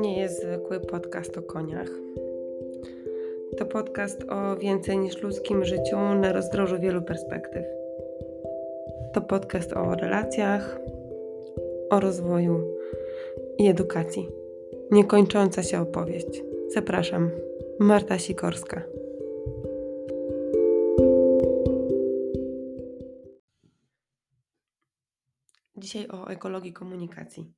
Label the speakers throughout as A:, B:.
A: nie jest zwykły podcast o koniach. To podcast o więcej niż ludzkim życiu na rozdrożu wielu perspektyw. To podcast o relacjach, o rozwoju i edukacji. Niekończąca się opowieść. Zapraszam, Marta Sikorska. Dzisiaj o ekologii komunikacji,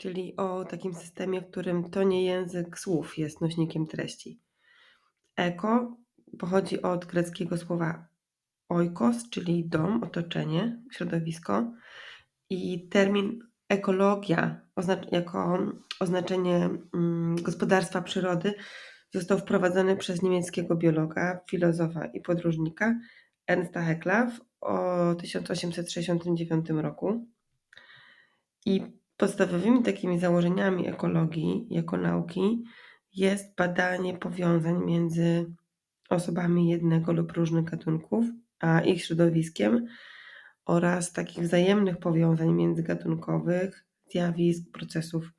A: czyli o takim systemie, w którym to nie język słów jest nośnikiem treści. Eko pochodzi od greckiego słowa oikos, czyli dom, otoczenie, środowisko, i termin ekologia jako oznaczenie mm, gospodarstwa przyrody został wprowadzony przez niemieckiego biologa, filozofa i podróżnika Ernsta Haecla o 1869 roku. I podstawowymi takimi założeniami ekologii jako nauki jest badanie powiązań między osobami jednego lub różnych gatunków, a ich środowiskiem oraz takich wzajemnych powiązań międzygatunkowych, zjawisk, procesów,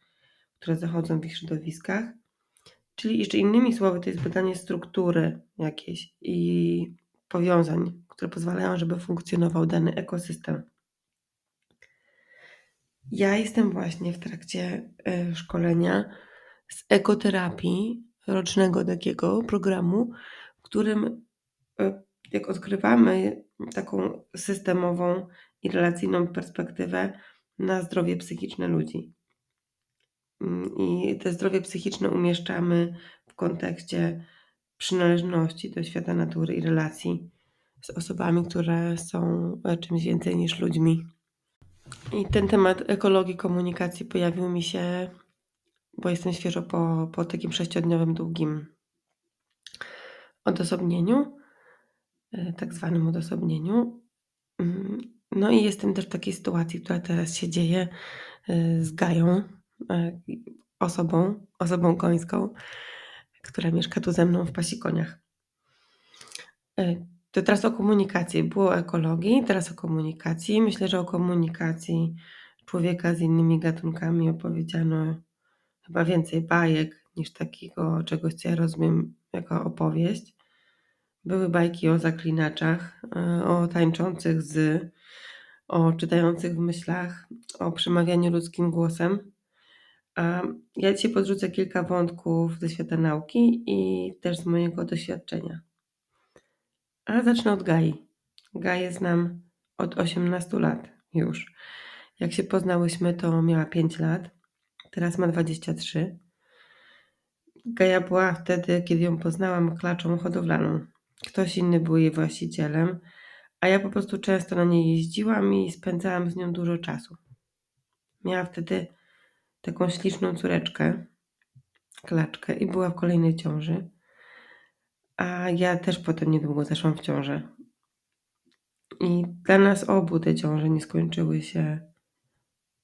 A: które zachodzą w ich środowiskach. Czyli jeszcze innymi słowy, to jest badanie struktury jakiejś i powiązań, które pozwalają, żeby funkcjonował dany ekosystem. Ja jestem właśnie w trakcie e, szkolenia z ekoterapii, rocznego takiego programu, w którym e, jak odkrywamy taką systemową i relacyjną perspektywę na zdrowie psychiczne ludzi. Mm, I te zdrowie psychiczne umieszczamy w kontekście przynależności do świata natury i relacji z osobami, które są e, czymś więcej niż ludźmi. I ten temat ekologii komunikacji pojawił mi się, bo jestem świeżo po, po takim sześciodniowym długim odosobnieniu, e, tak zwanym odosobnieniu. Mm, no i jestem też w takiej sytuacji, która teraz się dzieje e, z Gają, osobą, osobą końską, która mieszka tu ze mną w Pasikoniach. To teraz o komunikacji. Było o ekologii, teraz o komunikacji. Myślę, że o komunikacji człowieka z innymi gatunkami opowiedziano chyba więcej bajek niż takiego czegoś, co ja rozumiem jako opowieść. Były bajki o zaklinaczach, e, o tańczących z, o czytających w myślach, o przemawianiu ludzkim głosem. A ja dzisiaj podrzucę kilka wątków ze świata nauki i też z mojego doświadczenia. Ale zacznę od Gai. Gaję znam od 18 lat już. Jak się poznałyśmy, to miała 5 lat. Teraz ma 23. Gaja była wtedy, kiedy ją poznałam, klaczą hodowlaną. Ktoś inny był jej właścicielem, a ja po prostu często na niej jeździłam i spędzałam z nią dużo czasu. Miała wtedy taką śliczną córeczkę, klaczkę i była w kolejnej ciąży. A ja też potem niedługo zeszłam w ciążę. I dla nas obu te ciąże nie skończyły się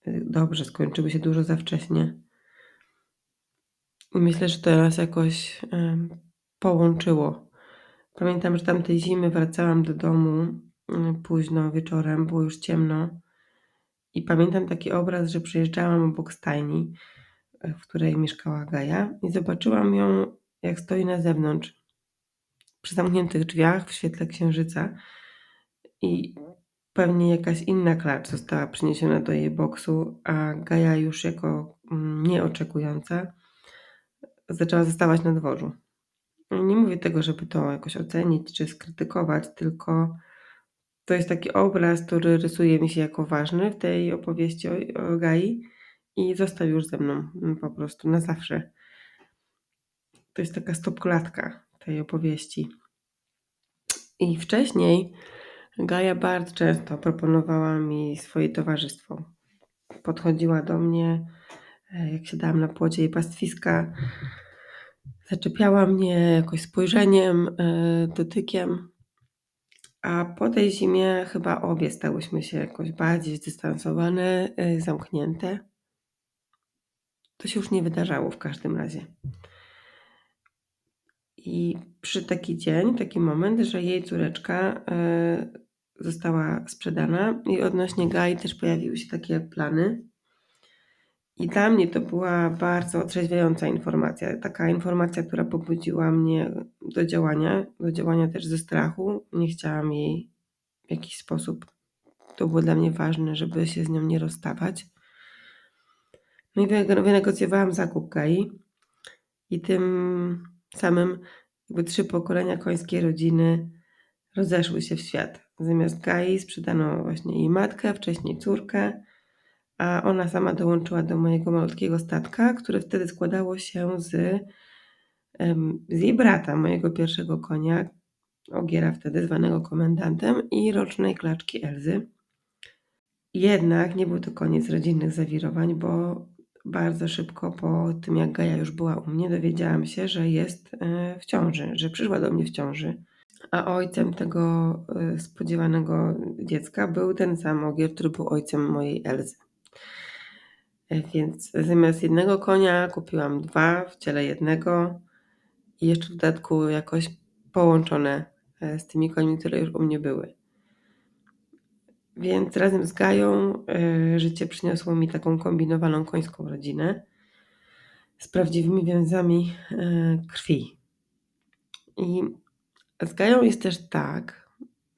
A: y, dobrze, skończyły się dużo za wcześnie. I myślę, że to nas jakoś połączyło. Pamiętam, że tamtej zimy wracałam do domu y, późno wieczorem, było już ciemno. I pamiętam taki obraz, że przyjeżdżałam obok stajni, w której mieszkała Gaja, i zobaczyłam ją, jak stoi na zewnątrz przy zamkniętych drzwiach w świetle księżyca i pewnie jakaś inna klacz została przyniesiona do jej boksu, a Gaja już jako mm, nieoczekująca zaczęła zostawać na dworzu. Nie mówię tego, żeby to jakoś ocenić czy skrytykować, tylko to jest taki obraz, który rysuje mi się jako ważny w tej opowieści o, Gai i został już ze mną po prostu na zawsze. To jest taka stopklatka tej opowieści. I wcześniej Gaja bardzo często proponowała mi swoje towarzystwo. Podchodziła do mnie, e, jak siadałam na płocie jej pastwiska, zaczepiała mnie jakoś spojrzeniem, e, dotykiem. A po tej zimie chyba obie stałyśmy się jakoś bardziej zdystansowane, e, zamknięte. To się już nie wydarzało w każdym razie. I przy taki dzień, taki moment, że jej córeczka e, została sprzedana i odnośnie Gai też pojawiły się takie plany. I dla mnie to była bardzo otrzeźwiająca informacja. Taka informacja, która pobudziła mnie do działania, do działania też ze strachu. Nie chciałam jej w jakiś sposób. To było dla mnie ważne, żeby się z nią nie rozstawać. No i wynegocjowałam zakup Gai i tym samym jakby trzy pokolenia końskiej rodziny rozeszły się w świat. Zamiast Gai sprzedano właśnie jej matkę, wcześniej córkę, a ona sama dołączyła do mojego malutkiego statka, które wtedy składało się z, z jej brata, mojego pierwszego konia, Ogiera wtedy zwanego komendantem i rocznej klaczki Elzy. Jednak nie był to koniec rodzinnych zawirowań, bo bardzo szybko po tym, jak Gaja już była u mnie, dowiedziałam się, że jest e, w ciąży, że przyszła do mnie w ciąży. A ojcem tego e, spodziewanego dziecka był ten sam Ogier, który był ojcem mojej Elzy. E, więc zamiast jednego konia kupiłam dwa w ciele jednego i jeszcze w dodatku jakoś połączone z tymi końmi, które już u mnie były. Więc razem z Gają y, życie przyniosło mi taką kombinowaną końską rodzinę z prawdziwymi więzami y, krwi. I z Gają jest też tak,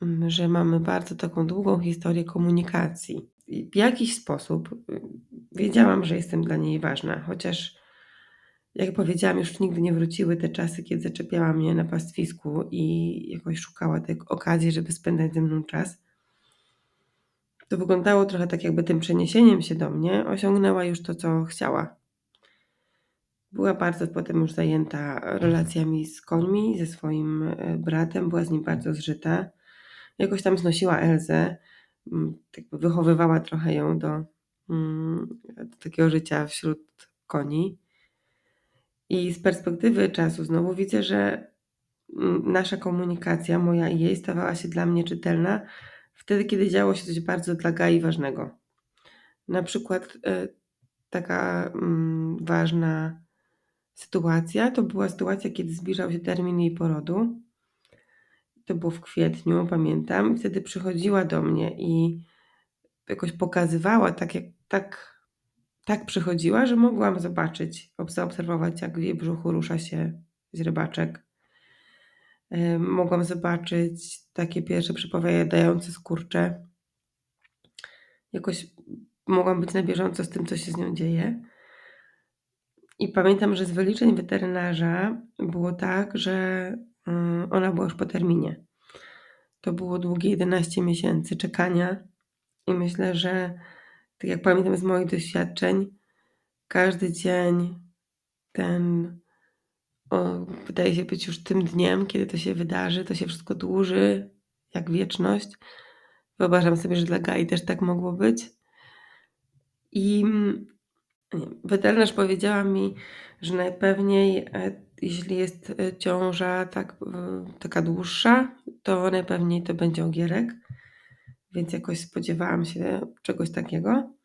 A: mm, że mamy bardzo taką długą historię komunikacji. W jakiś sposób y, wiedziałam, że jestem dla niej ważna, chociaż jak powiedziałam, już nigdy nie wróciły te czasy, kiedy zaczepiała mnie na pastwisku i jakoś szukała tej okazji, żeby spędzać ze mną czas to wyglądało trochę tak, jakby tym przeniesieniem się do mnie osiągnęła już to, co chciała. Była bardzo potem już zajęta relacjami z końmi, ze swoim e, bratem, była z nim bardzo zżyta. Jakoś tam znosiła Elzę, jakby wychowywała trochę ją do, mm, do takiego życia wśród koni. I z perspektywy czasu znowu widzę, że nasza komunikacja, moja i jej, stawała się dla mnie czytelna, wtedy, kiedy działo się coś bardzo dla Gai ważnego. Na przykład e, taka mm, ważna sytuacja to była sytuacja, kiedy zbliżał się termin jej porodu. To było w kwietniu, pamiętam. Wtedy przychodziła do mnie i jakoś pokazywała, tak jak tak, tak przychodziła, że mogłam zobaczyć, zaobserwować, jak w jej brzuchu rusza się źrebaczek mogłam zobaczyć takie pierwsze przepowiadające skurcze. Jakoś mogłam być na bieżąco z tym, co się z nią dzieje. I pamiętam, że z wyliczeń weterynarza było tak, że mm, ona była już po terminie. To było długie 11 miesięcy czekania i myślę, że tak jak pamiętam z moich doświadczeń, każdy dzień ten o, wydaje się być już tym dniem, kiedy to się wydarzy, to się wszystko dłuży jak wieczność. Wyobrażam sobie, że dla Gai też tak mogło być. I nie, weterynarz powiedziała mi, że najpewniej, e, jeśli jest e, ciąża tak, taka dłuższa, to najpewniej to będzie ogierek. Więc jakoś spodziewałam się czegoś takiego.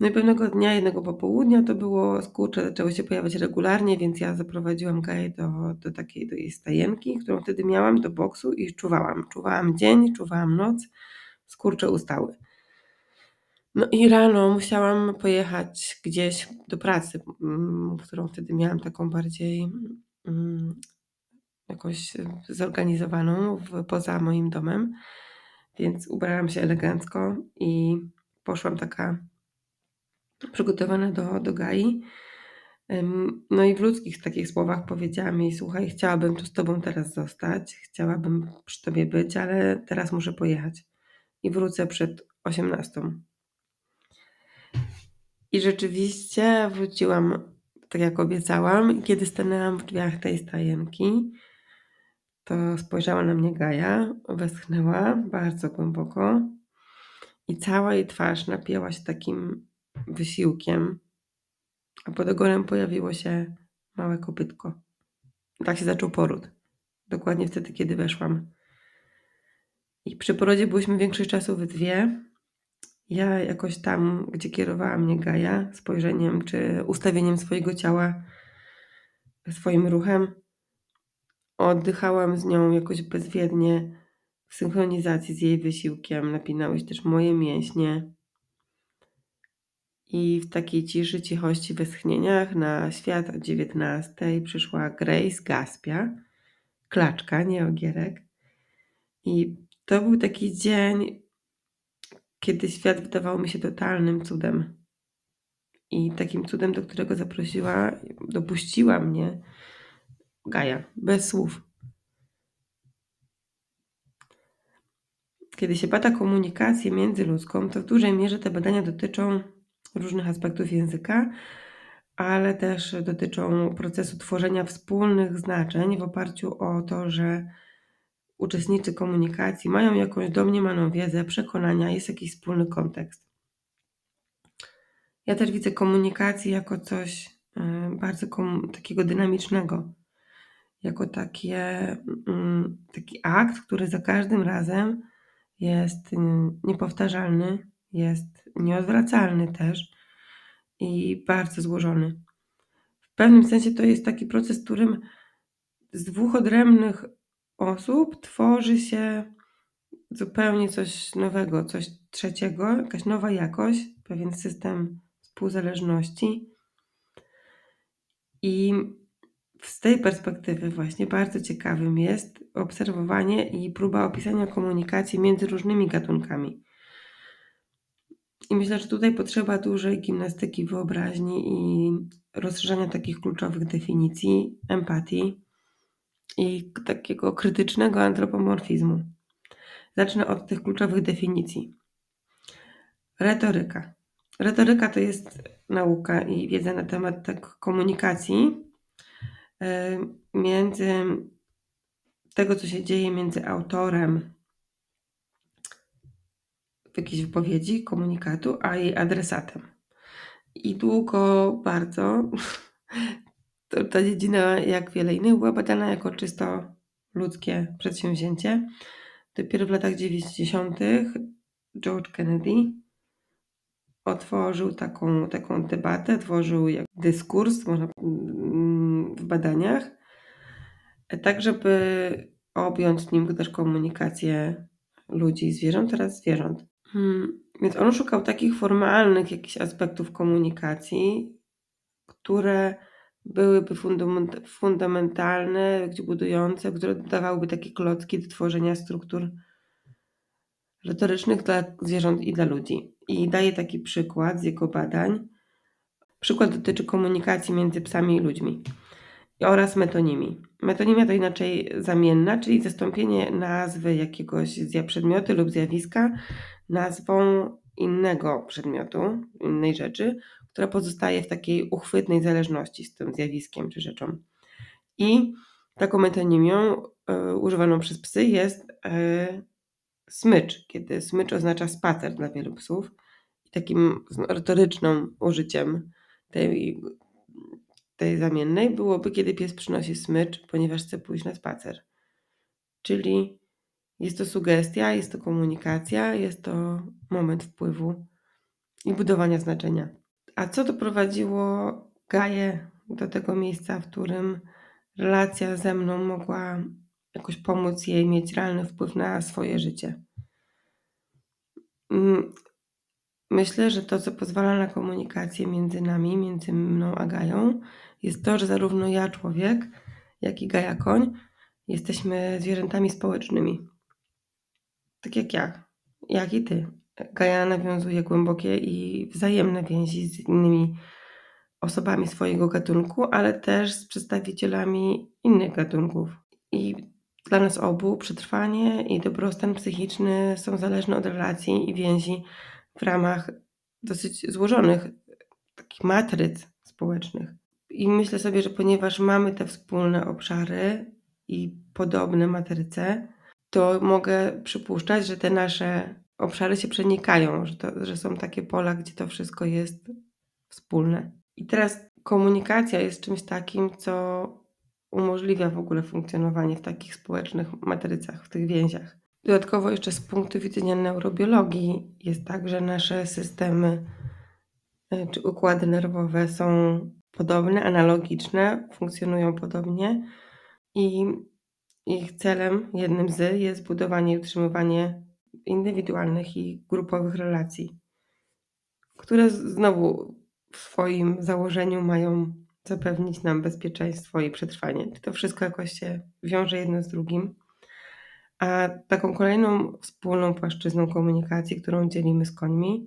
A: No i pewnego dnia, jednego popołudnia to było, skurcze zaczęły się pojawiać regularnie, więc ja zaprowadziłam Gaję do, do takiej do jej stajenki, którą wtedy miałam, do boksu i czuwałam. Czuwałam dzień, czuwałam noc, skurcze ustały. No i rano musiałam pojechać gdzieś do pracy, mm, którą wtedy miałam taką bardziej mm, jakoś zorganizowaną w, poza moim domem. Więc ubrałam się elegancko i poszłam taka przygotowana do, do Gai. No i w ludzkich takich słowach powiedziałam jej, słuchaj, chciałabym tu z tobą teraz zostać, chciałabym przy tobie być, ale teraz muszę pojechać i wrócę przed 18. I rzeczywiście wróciłam tak jak obiecałam i kiedy stanęłam w drzwiach tej stajenki, to spojrzała na mnie Gaja, westchnęła bardzo głęboko i cała jej twarz napięła się takim wysiłkiem, a pod ogonem pojawiło się małe kopytko. Tak się zaczął poród. Dokładnie wtedy, kiedy weszłam. I przy porodzie byłyśmy większość czasu w dwie. Ja jakoś tam, gdzie kierowała mnie Gaja, spojrzeniem czy ustawieniem swojego ciała, swoim ruchem, oddychałam z nią jakoś bezwiednie, w synchronizacji z jej wysiłkiem. Napinały się też moje mięśnie. I w takiej ciszy, cichości, westchnieniach na świat o 19 przyszła Grace Gaspia, klaczka, nie ogierek. I to był taki dzień, kiedy świat wydawał mi się totalnym cudem. I takim cudem, do którego zaprosiła, dopuściła mnie Gaja, bez słów. Kiedy się bada komunikację międzyludzką, to w dużej mierze te badania dotyczą różnych aspektów języka, ale też dotyczą procesu tworzenia wspólnych znaczeń w oparciu o to, że uczestnicy komunikacji mają jakąś domniemaną wiedzę, przekonania, jest jakiś wspólny kontekst. Ja też widzę komunikację jako coś y, bardzo takiego dynamicznego, jako takie, mm, taki akt, który za każdym razem jest y, niepowtarzalny, jest nieodwracalny też i bardzo złożony. W pewnym sensie to jest taki proces, w którym z dwóch odrębnych osób tworzy się zupełnie coś nowego, coś trzeciego, jakaś nowa jakość, pewien system współzależności. I z tej perspektywy właśnie bardzo ciekawym jest obserwowanie i próba opisania komunikacji między różnymi gatunkami. I myślę, że tutaj potrzeba dużej gimnastyki wyobraźni i rozszerzania takich kluczowych definicji, empatii i takiego krytycznego antropomorfizmu. Zacznę od tych kluczowych definicji. Retoryka. Retoryka to jest nauka i wiedza na temat tak komunikacji e, między tego, co się dzieje między autorem jakiejś wypowiedzi, komunikatu, a jej adresatem. I długo bardzo to, ta dziedzina, jak wiele innych, była badana jako czysto ludzkie przedsięwzięcie. Dopiero w latach 90. George Kennedy otworzył taką, taką debatę, tworzył dyskurs można, mm, w badaniach, tak żeby objąć nim też komunikację ludzi i zwierząt, teraz zwierząt. Hmm, więc on szukał takich formalnych jakichś aspektów komunikacji, które byłyby fundamentalne, budujące, które dawałyby takie klocki do tworzenia struktur retorycznych dla zwierząt i dla ludzi. I daje taki przykład z jego badań. Przykład dotyczy komunikacji między psami i ludźmi oraz metonimii. Metonimia to inaczej zamienna, czyli zastąpienie nazwy jakiegoś przedmiotu lub zjawiska nazwą innego przedmiotu, innej rzeczy, która pozostaje w takiej uchwytnej zależności z tym zjawiskiem czy rzeczą. I taką metonimią y, używaną przez psy jest y, smycz, kiedy smycz oznacza spacer dla wielu psów. I takim retorycznym użyciem tej, tej zamiennej byłoby, kiedy pies przynosi smycz, ponieważ chce pójść na spacer. Czyli jest to sugestia, jest to komunikacja, jest to moment wpływu i budowania znaczenia. A co doprowadziło Gaję do tego miejsca, w którym relacja ze mną mogła jakoś pomóc jej mieć realny wpływ na swoje życie? Mm, myślę, że to, co pozwala na komunikację między nami, między mną a Gają, jest to, że zarówno ja, człowiek, jak i Gaja koń, jesteśmy zwierzętami społecznymi. Tak jak ja, jak i ty. Gaja nawiązuje głębokie i wzajemne więzi z innymi osobami swojego gatunku, ale też z przedstawicielami innych gatunków. I dla nas obu przetrwanie i dobrostan psychiczny są zależne od relacji i więzi w ramach dosyć złożonych takich matryc społecznych. I myślę sobie, że ponieważ mamy te wspólne obszary i podobne matryce, to mogę przypuszczać, że te nasze obszary się przenikają, że, to, że są takie pola, gdzie to wszystko jest wspólne. I teraz komunikacja jest czymś takim, co umożliwia w ogóle funkcjonowanie w takich społecznych matrycach, w tych więziach. Dodatkowo jeszcze z punktu widzenia neurobiologii jest tak, że nasze systemy e, czy układy nerwowe są podobne, analogiczne, funkcjonują podobnie i ich celem, jednym z, jest budowanie i utrzymywanie indywidualnych i grupowych relacji, które znowu w swoim założeniu mają zapewnić nam bezpieczeństwo i przetrwanie. To wszystko jakoś się wiąże jedno z drugim. A taką kolejną wspólną płaszczyzną komunikacji, którą dzielimy z końmi,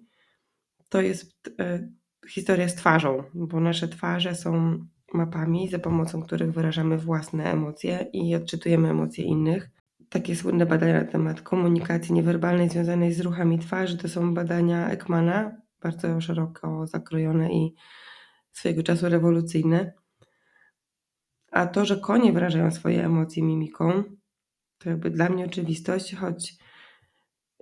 A: to jest e, historia z twarzą, bo nasze twarze są mapami, za pomocą których wyrażamy własne emocje i odczytujemy emocje innych. Takie słynne badania na temat komunikacji niewerbalnej związanej z ruchami twarzy to są badania Ekmana, bardzo szeroko zakrojone i swojego czasu rewolucyjne. A to, że konie wyrażają swoje emocje mimiką, to jakby dla mnie oczywistość, choć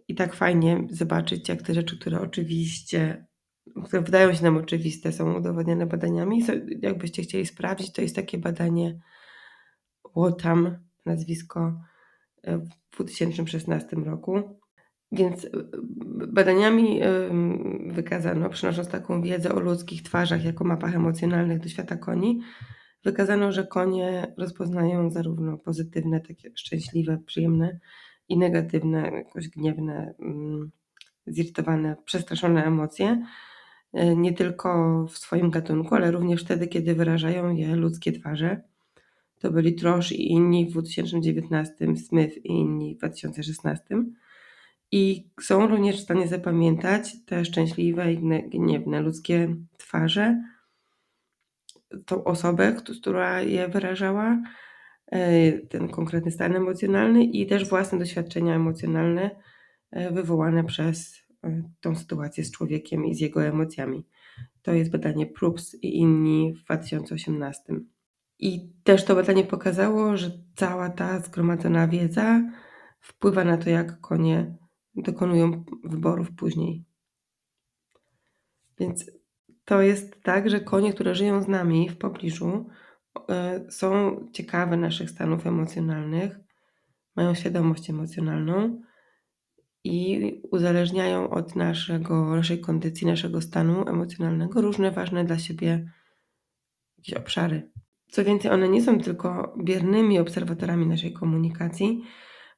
A: i tak fajnie zobaczyć, jak te rzeczy, które oczywiście, które wydają się nam oczywiste, są udowodnione badaniami. Jakbyście chcieli sprawdzić, to jest takie badanie Łotam, nazwisko e, w 2016 roku. Więc e, badaniami wykazano, przynosząc taką wiedzę o ludzkich twarzach jako mapach emocjonalnych do świata koni, wykazano, że konie rozpoznają zarówno pozytywne, takie szczęśliwe, przyjemne i negatywne, jakoś gniewne, mm, zirytowane, przestraszone emocje, nie tylko w swoim gatunku, ale również wtedy, kiedy wyrażają je ludzkie twarze. To byli Trosz i inni w 2019, Smith i inni w 2016. I są również w stanie zapamiętać te szczęśliwe i gniewne ludzkie twarze, tą osobę, która je wyrażała, e, ten konkretny stan emocjonalny i też własne doświadczenia emocjonalne e, wywołane przez e, tą sytuację z człowiekiem i z jego emocjami. To jest badanie Proops i inni w 2018. I też to badanie pokazało, że cała ta zgromadzona wiedza wpływa na to, jak konie dokonują wyborów później. Więc to jest tak, że konie, które żyją z nami w pobliżu, e, są ciekawe naszych stanów emocjonalnych, mają świadomość emocjonalną i uzależniają od naszego, naszej kondycji, naszego stanu emocjonalnego różne ważne dla siebie jakieś obszary. Co więcej, one nie są tylko biernymi obserwatorami naszej komunikacji,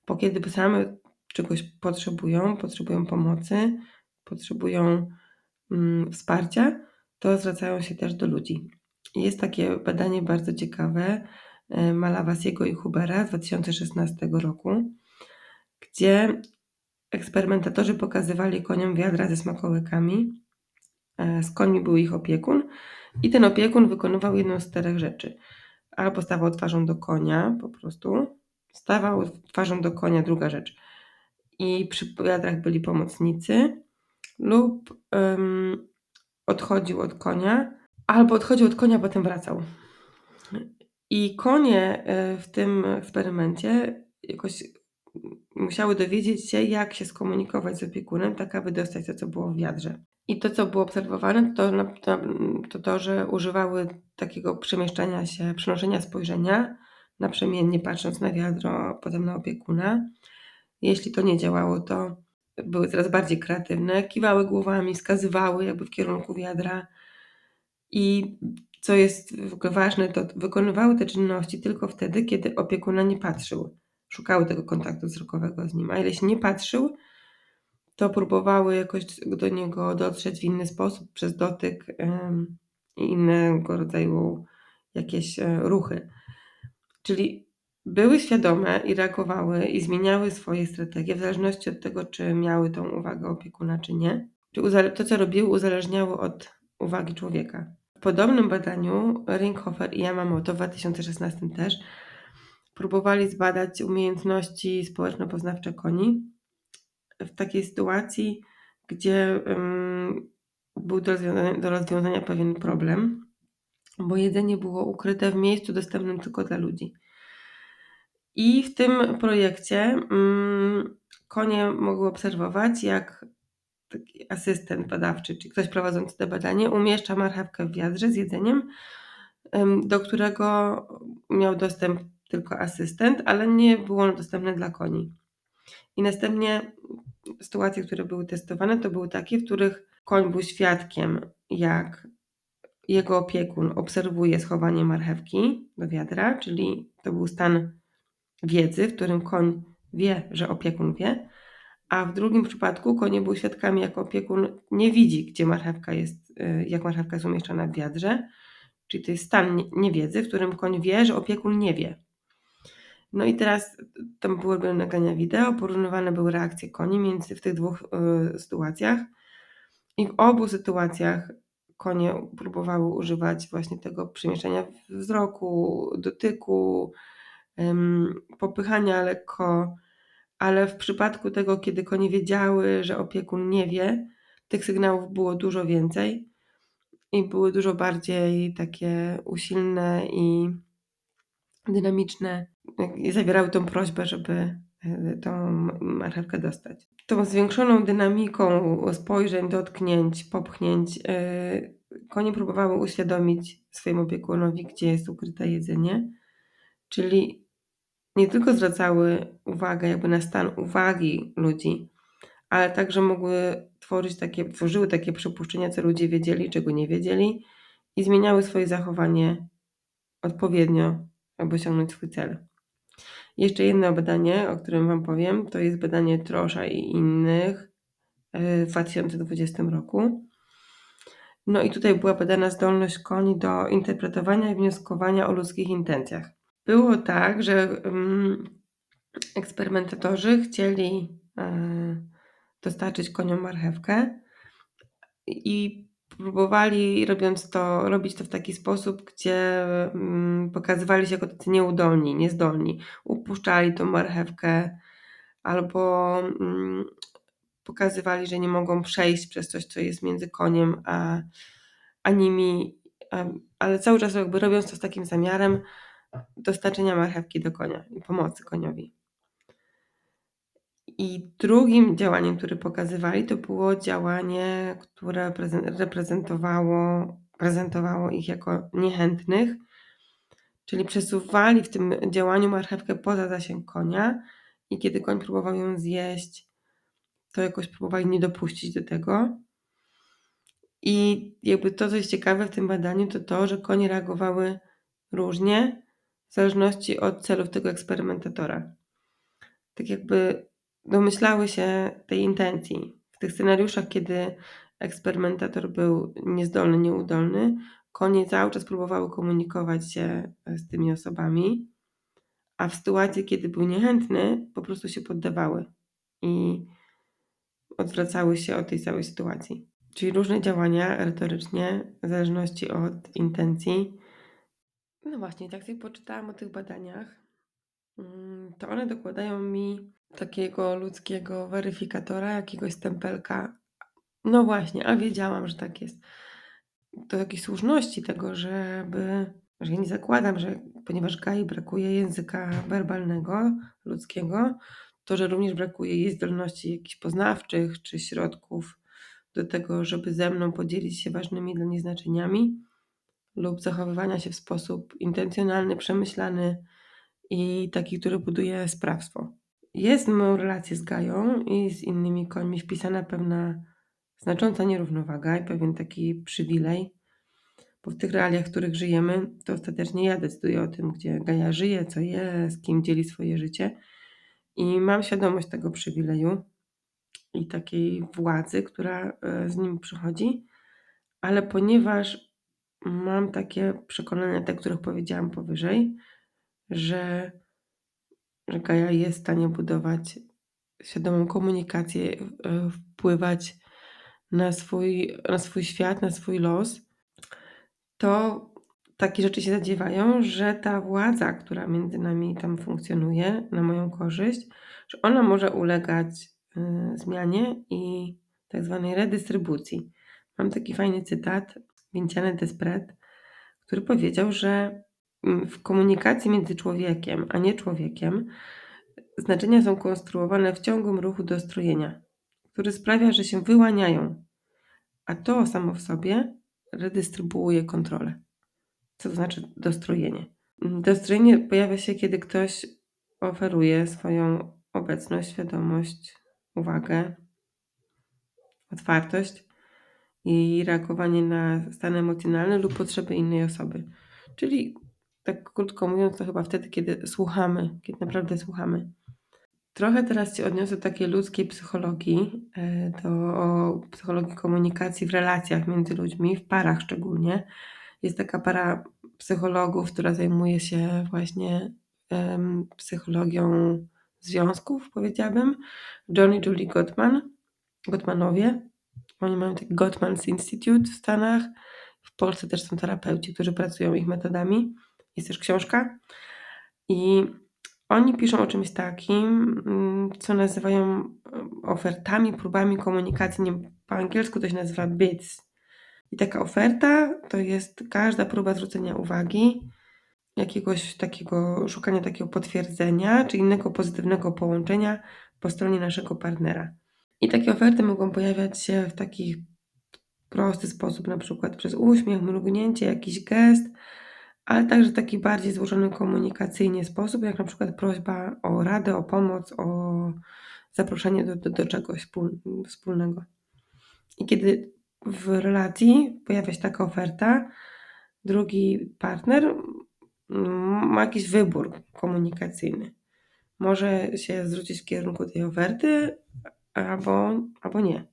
A: bo kiedy same czegoś potrzebują, potrzebują pomocy, potrzebują mm, wsparcia, to zwracają się też do ludzi. Jest takie badanie bardzo ciekawe e, Malawasiego i Hubera z 2016 roku, gdzie eksperymentatorzy pokazywali koniom wiadra ze smakołykami. E, z końmi był ich opiekun i ten opiekun wykonywał jedną z czterech rzeczy. Albo stawał twarzą do konia, po prostu, stawał twarzą do konia, druga rzecz. I przy wiadrach byli pomocnicy, lub odchodził od konia, albo odchodził od konia, potem wracał. I konie e, w tym eksperymencie jakoś musiały dowiedzieć się, jak się skomunikować z opiekunem, tak aby dostać to, co było w wiadrze. I to, co było obserwowane, to to, to, to że używały takiego przemieszczania się, przenoszenia spojrzenia, naprzemiennie patrząc na wiadro, potem na opiekuna. Jeśli to nie działało, to były coraz bardziej kreatywne, kiwały głowami, wskazywały jakby w kierunku wiadra i co jest w ogóle ważne, to wykonywały te czynności tylko wtedy, kiedy opiekuna nie patrzył. Szukały tego kontaktu wzrokowego z nim, a jeśli nie patrzył, to próbowały jakoś do niego dotrzeć w inny sposób, przez dotyk i innego rodzaju jakieś e, ruchy. Czyli były świadome i reagowały i zmieniały swoje strategie w zależności od tego, czy miały tą uwagę opiekuna, czy nie. To, co robiły, uzależniało od uwagi człowieka. W podobnym badaniu Ringhofer i Yamamoto w 2016 też próbowali zbadać umiejętności społeczno-poznawcze koni w takiej sytuacji, gdzie um, był do rozwiązania, do rozwiązania pewien problem, bo jedzenie było ukryte w miejscu dostępnym tylko dla ludzi. I w tym projekcie mm, konie mogły obserwować, jak taki asystent badawczy, czy ktoś prowadzący to badanie, umieszcza marchewkę w wiadrze z jedzeniem, do którego miał dostęp tylko asystent, ale nie było ono dostępne dla koni. I następnie sytuacje, które były testowane, to były takie, w których koń był świadkiem, jak jego opiekun obserwuje schowanie marchewki do wiadra, czyli to był stan wiedzy, w którym koń wie, że opiekun wie, A w drugim przypadku konie były świadkami, jak opiekun nie widzi, gdzie marchewka jest, y, jak marchewka jest umieszczona w wiadrze. Czyli to jest stan niewiedzy, w którym koń wie, że opiekun nie wie. No i teraz tam były nagrania wideo, porównywane były reakcje koni między w tych dwóch y, sytuacjach. I w obu sytuacjach konie próbowały używać właśnie tego przemieszczania wzroku, dotyku, ym, popychania lekko, ale w przypadku tego, kiedy konie wiedziały, że opiekun nie wie, tych sygnałów było dużo więcej i były dużo bardziej takie usilne i dynamiczne zawierały tą prośbę, żeby e, tą marchewkę dostać. Tą zwiększoną dynamiką spojrzeń, dotknięć, popchnięć e, konie próbowały uświadomić swojemu opiekunowi, gdzie jest ukryte jedzenie, czyli nie tylko zwracały uwagę jakby na stan uwagi ludzi, ale także mogły tworzyć takie, tworzyły takie przypuszczenia, co ludzie wiedzieli, czego nie wiedzieli i zmieniały swoje zachowanie odpowiednio, aby osiągnąć swój cel. Jeszcze jedno badanie, o którym Wam powiem, to jest badanie Trosza i innych e, w 2020 roku. No i tutaj była badana zdolność koni do interpretowania i wnioskowania o ludzkich intencjach. Było tak, że um, eksperymentatorzy chcieli e, dostarczyć koniom marchewkę i próbowali robiąc to, robić to w taki sposób, gdzie mm, pokazywali się jako tacy nieudolni, niezdolni. Upuszczali tą marchewkę albo mm, pokazywali, że nie mogą przejść przez coś, co jest między koniem a, a nimi, ale cały czas jakby robiąc to z takim zamiarem dostarczenia marchewki do konia i pomocy koniowi. I drugim działaniem, które pokazywali, to było działanie, które reprezentowało, prezentowało ich jako niechętnych, czyli przesuwali w tym działaniu marchewkę poza zasięg konia i kiedy koń próbował ją zjeść, to jakoś próbowali nie dopuścić do tego. I jakby to, co jest ciekawe w tym badaniu, to to, że konie reagowały różnie w zależności od celów tego eksperymentatora. Tak jakby domyślały się tej intencji. W tych scenariuszach, kiedy eksperymentator był niezdolny, nieudolny, konie cały czas próbowały komunikować się z tymi osobami, a w sytuacji, kiedy był niechętny, po prostu się poddawały i odwracały się od tej całej sytuacji. Czyli różne działania retorycznie, w zależności od intencji. No właśnie, tak sobie poczytałam o tych badaniach, mm, to one dokładają mi takiego ludzkiego weryfikatora, jakiegoś stempelka. No właśnie, a wiedziałam, że tak jest. Do jakiejś słuszności tego, żeby, że ja nie zakładam, że ponieważ Gai brakuje języka werbalnego, ludzkiego, to, że również brakuje jej zdolności jakichś poznawczych czy środków do tego, żeby ze mną podzielić się ważnymi dla niej znaczeniami lub zachowywania się w sposób intencjonalny, przemyślany i taki, który buduje sprawstwo. Jest moją relację z Gają i z innymi końmi wpisana pewna znacząca nierównowaga i pewien taki przywilej, bo w tych realiach, w których żyjemy, to ostatecznie ja decyduję o tym, gdzie Gaja żyje, co je, z kim dzieli swoje życie. I mam świadomość tego przywileju i takiej władzy, która e, z nim przychodzi, ale ponieważ mam takie przekonania, te, których powiedziałam powyżej, że że Gaja jest w stanie budować świadomą komunikację, e, wpływać na swój, na swój świat, na swój los, to takie rzeczy się zadziewają, że ta władza, która między nami tam funkcjonuje na moją korzyść, że ona może ulegać y, zmianie i tak zwanej redystrybucji. Mam taki fajny cytat Vinciane Despret, który powiedział, że w komunikacji między człowiekiem a nie człowiekiem znaczenia są konstruowane w ciągłym ruchu dostrojenia, który sprawia, że się wyłaniają, a to samo w sobie redystrybuuje kontrolę. Co to znaczy dostrojenie? Dostrojenie pojawia się, kiedy ktoś oferuje swoją obecność, świadomość, uwagę, otwartość i reagowanie na stan emocjonalny lub potrzeby innej osoby. Czyli tak krótko mówiąc, to chyba wtedy, kiedy słuchamy, kiedy naprawdę słuchamy. Trochę teraz się odniosę do takiej ludzkiej psychologii, e, do psychologii komunikacji w relacjach między ludźmi, w parach szczególnie. Jest taka para psychologów, która zajmuje się właśnie um, psychologią związków, powiedziałabym. John i Julie Gottman, Gottmanowie. Oni mają taki Gottman's Institute w Stanach. W Polsce też są terapeuci, którzy pracują ich metodami. Jest też książka. I oni piszą o czymś takim, mm, co nazywają ofertami, próbami komunikacji. Nie, po angielsku to się nazywa bits. I taka oferta to jest każda próba zwrócenia uwagi, jakiegoś takiego, szukania takiego potwierdzenia, czy innego pozytywnego połączenia po stronie naszego partnera. I takie oferty mogą pojawiać się w taki prosty sposób, na przykład przez uśmiech, mrugnięcie, jakiś gest, ale także taki bardziej złożony komunikacyjnie sposób, jak na przykład prośba o radę, o pomoc, o zaproszenie do, do, do czegoś wspólnego. I kiedy w relacji pojawia się taka oferta, drugi partner ma jakiś wybór komunikacyjny. Może się zwrócić w kierunku tej oferty, albo, albo nie.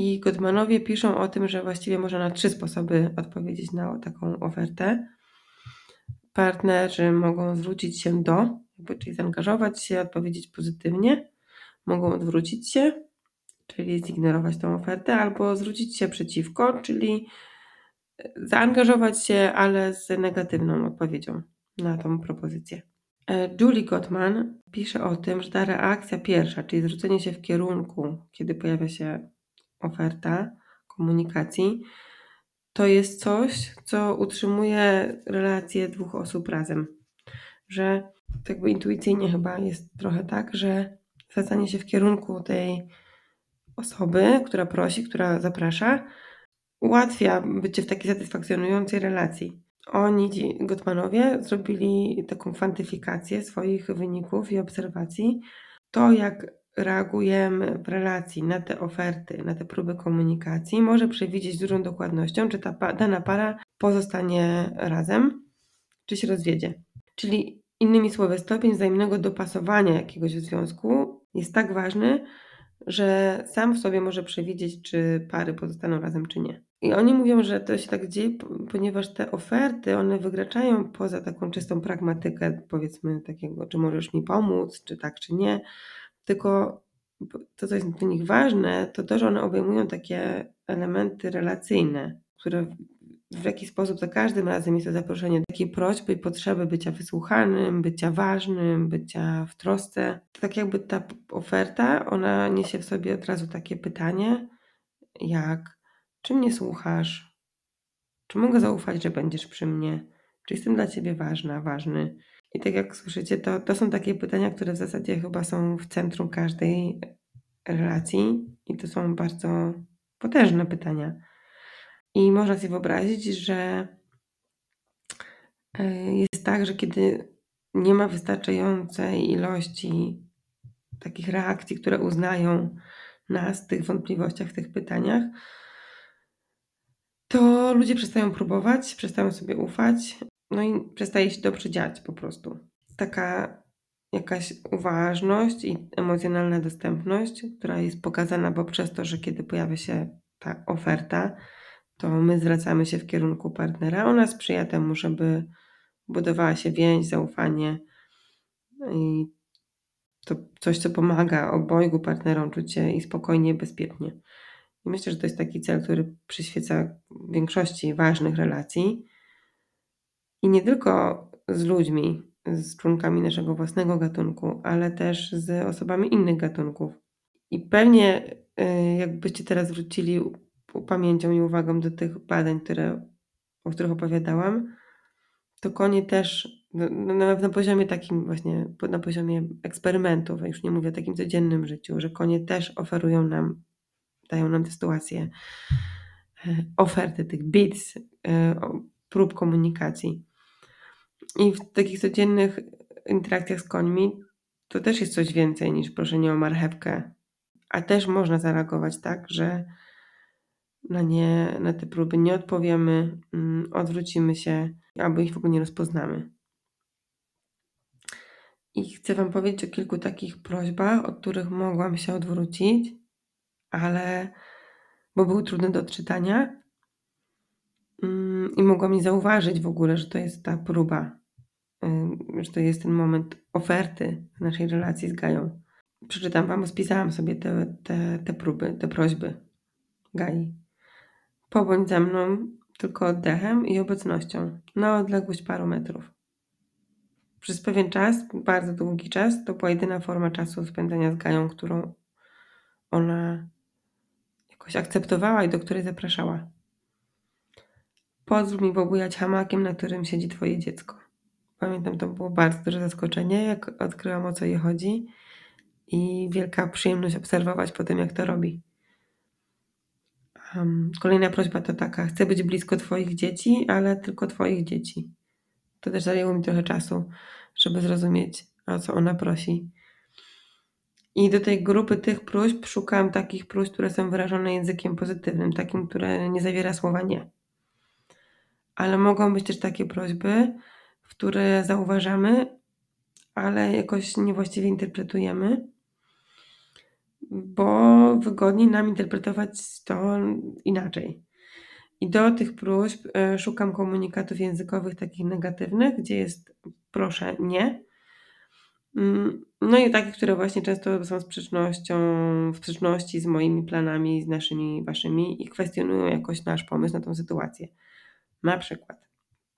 A: I Goodmanowie piszą o tym, że właściwie można na trzy sposoby odpowiedzieć na taką ofertę. Partnerzy mogą zwrócić się do, czyli zaangażować się, odpowiedzieć pozytywnie, mogą odwrócić się, czyli zignorować tą ofertę, albo zwrócić się przeciwko, czyli zaangażować się, ale z negatywną odpowiedzią na tą propozycję. E, Julie Gottman pisze o tym, że ta reakcja pierwsza, czyli zwrócenie się w kierunku, kiedy pojawia się oferta komunikacji, to jest coś, co utrzymuje relacje dwóch osób razem. Że tak jakby intuicyjnie chyba jest trochę tak, że zwracanie się w kierunku tej osoby, która prosi, która zaprasza, ułatwia bycie w takiej satysfakcjonującej relacji. Oni, Gottmanowie, zrobili taką kwantyfikację swoich wyników i obserwacji. To, jak reagujemy w relacji na te oferty, na te próby komunikacji, może przewidzieć z dużą dokładnością, czy ta dana para pozostanie razem, czy się rozwiedzie. Czyli innymi słowy, stopień wzajemnego dopasowania jakiegoś związku jest tak ważny, że sam w sobie może przewidzieć, czy pary pozostaną razem, czy nie. I oni mówią, że to się tak dzieje, ponieważ te oferty, one wykraczają poza taką czystą pragmatykę, powiedzmy takiego, czy możesz mi pomóc, czy tak, czy nie, tylko to, co jest dla nich ważne, to to, że one obejmują takie elementy relacyjne, które w jakiś sposób za każdym razem jest to zaproszenie takiej prośby i potrzeby bycia wysłuchanym, bycia ważnym, bycia w trosce. To tak jakby ta oferta, ona niesie w sobie od razu takie pytanie, jak czy mnie słuchasz? Czy mogę zaufać, że będziesz przy mnie? Czy jestem dla ciebie ważna, ważny? I tak jak słyszycie, to, to są takie pytania, które w zasadzie chyba są w centrum każdej relacji i to są bardzo potężne pytania. I można sobie wyobrazić, że e, jest tak, że kiedy nie ma wystarczającej ilości takich reakcji, które uznają nas w tych wątpliwościach, w tych pytaniach, to ludzie przestają próbować, przestają sobie ufać, no i przestaje się dobrze dziać po prostu. Taka jakaś uważność i emocjonalna dostępność, która jest pokazana poprzez to, że kiedy pojawia się ta oferta, to my zwracamy się w kierunku partnera. Ona sprzyja temu, żeby budowała się więź, zaufanie i to coś, co pomaga obojgu partnerom czuć się i spokojnie, bezpiecznie. I myślę, że to jest taki cel, który przyświeca większości ważnych relacji. I nie tylko z ludźmi, z członkami naszego własnego gatunku, ale też z osobami innych gatunków. I pewnie, y, jakbyście teraz wrócili pamięcią i uwagą do tych badań, które, o których opowiadałam, to konie też na, na, poziomie takim właśnie, na poziomie eksperymentów, już nie mówię o takim codziennym życiu, że konie też oferują nam dają nam te sytuacje, e, oferty tych bits, e, prób komunikacji. I w takich codziennych interakcjach z końmi to też jest coś więcej niż proszenie o marchewkę, a też można zareagować tak, że na, nie, na te próby nie odpowiemy, mm, odwrócimy się albo ich w ogóle nie rozpoznamy. I chcę Wam powiedzieć o kilku takich prośbach, od których mogłam się odwrócić, ale bo były trudne do odczytania. Mm, I mogłam nie zauważyć w ogóle, że to jest ta próba, że to jest ten moment oferty naszej relacji z Gają. Przeczytam Wam, spisałam sobie te, te, te próby, te prośby Gai. Pobądź ze mną tylko oddechem i obecnością na odległość paru metrów. Przez pewien czas, bardzo długi czas, to była jedyna forma czasu spędzania z Gają, którą ona jakoś akceptowała i do której zapraszała. Pozwól mi pobujać hamakiem, na którym siedzi twoje dziecko. Pamiętam, to było bardzo duże zaskoczenie, jak odkryłam o co jej chodzi i wielka przyjemność obserwować po tym, jak to robi. Um, kolejna prośba to taka: chcę być blisko Twoich dzieci, ale tylko Twoich dzieci. To też zajęło mi trochę czasu, żeby zrozumieć, o co ona prosi. I do tej grupy tych próśb szukam takich próśb, które są wyrażone językiem pozytywnym, takim, które nie zawiera słowa nie. Ale mogą być też takie prośby, które zauważamy, ale jakoś niewłaściwie interpretujemy, bo wygodniej nam interpretować to inaczej. I do tych próśb e, szukam komunikatów językowych takich negatywnych, gdzie jest proszę nie. Mm, no i takich, które właśnie często są sprzecznością, w sprzeczności z moimi planami, z naszymi, waszymi i kwestionują jakoś nasz pomysł na tą sytuację. Na przykład,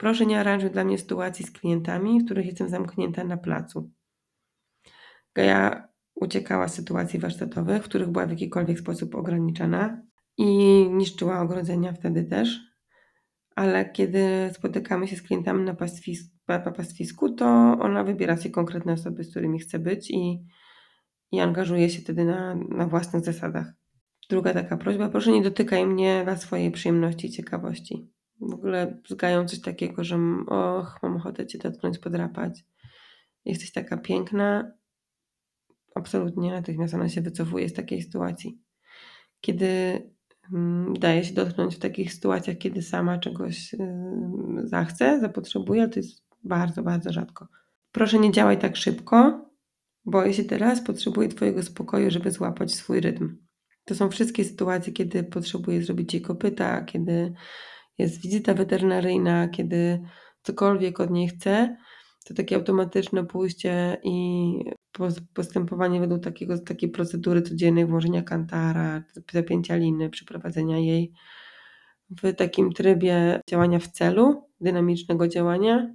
A: proszę nie aranżuj dla mnie sytuacji z klientami, w których jestem zamknięta na placu. Gaja uciekała z sytuacji warsztatowych, w których była w jakikolwiek sposób ograniczana i niszczyła ogrodzenia wtedy też. Ale kiedy spotykamy się z klientami na pastwisku, na pastwisku to ona wybiera sobie konkretne osoby, z którymi chce być i, i angażuje się wtedy na, na własnych zasadach. Druga taka prośba, proszę nie dotykaj mnie dla swojej przyjemności i ciekawości. W ogóle zgają coś takiego, że och, mam ochotę cię dotknąć, podrapać. Jesteś taka piękna. Absolutnie natychmiast ona się wycofuje z takiej sytuacji. Kiedy mm, daje się dotknąć w takich sytuacjach, kiedy sama czegoś zachce, zapotrzebuje, to jest bardzo, bardzo rzadko. Proszę nie działaj tak szybko, boję się teraz, potrzebuję Twojego spokoju, żeby złapać swój rytm. To są wszystkie sytuacje, kiedy potrzebuję zrobić jej kopyta, kiedy jest wizyta weterynaryjna, kiedy cokolwiek od niej chcę, to takie automatyczne pójście i postępowanie według takiego, takiej procedury codziennej włożenia kantara, zapięcia liny, przeprowadzenia jej w takim trybie działania w celu, dynamicznego działania,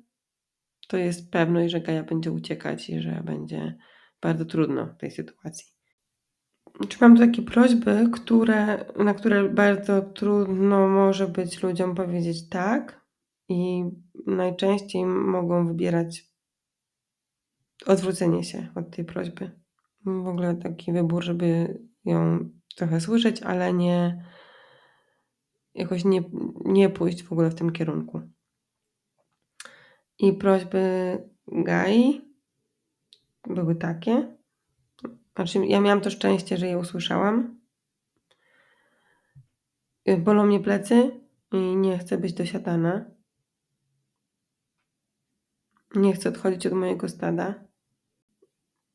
A: to jest pewność, że Gaja będzie uciekać i że będzie bardzo trudno w tej sytuacji. Czy mam takie prośby, które, na które bardzo trudno może być ludziom powiedzieć tak i najczęściej mogą wybierać odwrócenie się od tej prośby. W ogóle taki wybór, żeby ją trochę słyszeć, ale nie jakoś nie, nie pójść w ogóle w tym kierunku. I prośby Gai były takie. Znaczy, ja miałam to szczęście, że je usłyszałam. Bolą mnie plecy i nie chcę być dosiadana. Nie chcę odchodzić od mojego stada.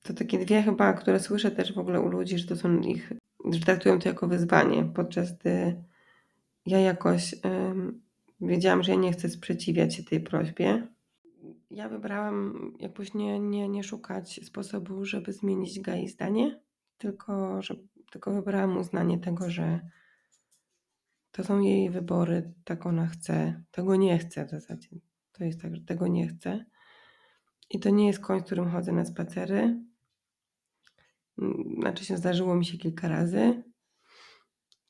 A: To takie dwie chyba, które słyszę też w ogóle u ludzi, że to są ich, że traktują to jako wyzwanie, podczas gdy ja jakoś wiedziałam, że ja nie chcę sprzeciwiać się tej prośbie ja wybrałam jakoś nie, nie, nie szukać sposobu, żeby zmienić Gai zdanie, tylko, że, tylko wybrałam uznanie tego, że to są jej wybory, tak ona chce, tego nie chce w zasadzie. To jest tak, że tego nie chce. I to nie jest koń, z którym chodzę na spacery. Znaczy się zdarzyło mi się kilka razy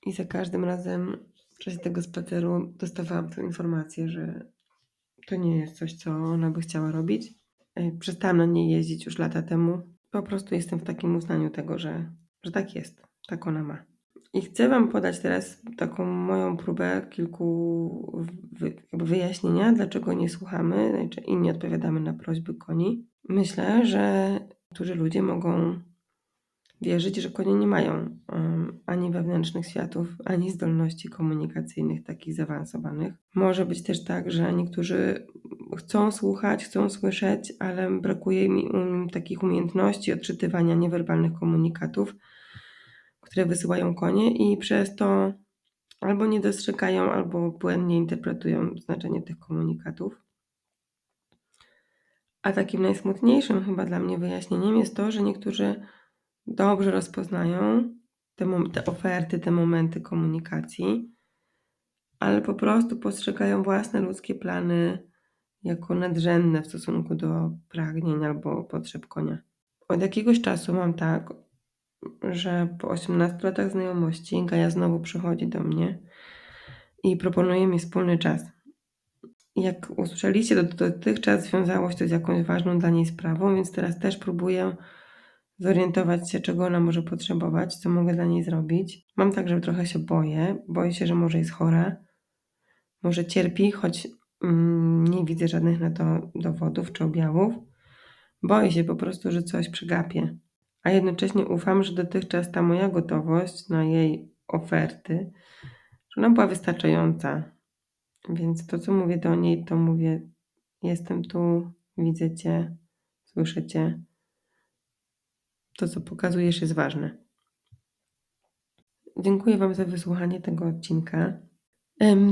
A: i za każdym razem w czasie tego spaceru dostawałam tę informację, że to nie jest coś, co ona by chciała robić. E, przestałam na niej jeździć już lata temu. Po prostu jestem w takim uznaniu tego, że, że tak jest, tak ona ma. I chcę Wam podać teraz taką moją próbę kilku wy, wyjaśnienia, dlaczego nie słuchamy, znaczy i nie odpowiadamy na prośby koni. Myślę, że niektórzy ludzie mogą wierzyć, że konie nie mają ani wewnętrznych światów, ani zdolności komunikacyjnych takich zaawansowanych. Może być też tak, że niektórzy chcą słuchać, chcą słyszeć, ale brakuje im um, takich umiejętności odczytywania niewerbalnych komunikatów, które wysyłają konie i przez to albo nie dostrzegają, albo błędnie interpretują znaczenie tych komunikatów. A takim najsmutniejszym chyba dla mnie wyjaśnieniem jest to, że niektórzy dobrze rozpoznają te, te oferty, te momenty komunikacji, ale po prostu postrzegają własne ludzkie plany jako nadrzędne w stosunku do pragnień albo potrzeb konia. Od jakiegoś czasu mam tak, że po 18 latach znajomości Gaja znowu przychodzi do mnie i proponuje mi wspólny czas. Jak usłyszeliście, dotychczas związało się to z jakąś ważną dla niej sprawą, więc teraz też próbuję zorientować się, czego ona może potrzebować, co mogę dla niej zrobić. Mam tak, że trochę się boję. Boję się, że może jest chora, może cierpi, choć mm, nie widzę żadnych na to dowodów czy objawów. Boję się po prostu, że coś przegapię. A jednocześnie ufam, że dotychczas ta moja gotowość na jej oferty, że ona była wystarczająca. Więc to, co mówię do niej, to mówię: Jestem tu, widzę cię, słyszę cię to, co pokazujesz, jest ważne. Dziękuję Wam za wysłuchanie tego odcinka.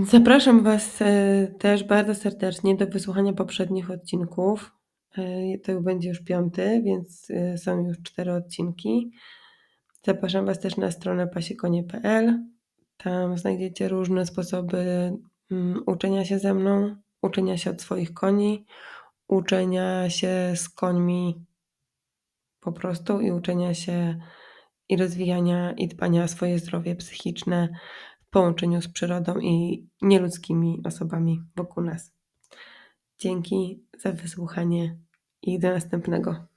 A: Zapraszam Was e, też bardzo serdecznie do wysłuchania poprzednich odcinków. E, to będzie już piąty, więc e, są już cztery odcinki. Zapraszam Was też na stronę pasiekonie.pl. Tam znajdziecie różne sposoby mm, uczenia się ze mną, uczenia się od swoich koni, uczenia się z końmi po prostu i uczenia się i rozwijania i dbania o swoje zdrowie psychiczne w połączeniu z przyrodą i nieludzkimi osobami wokół nas. Dzięki za wysłuchanie i do następnego.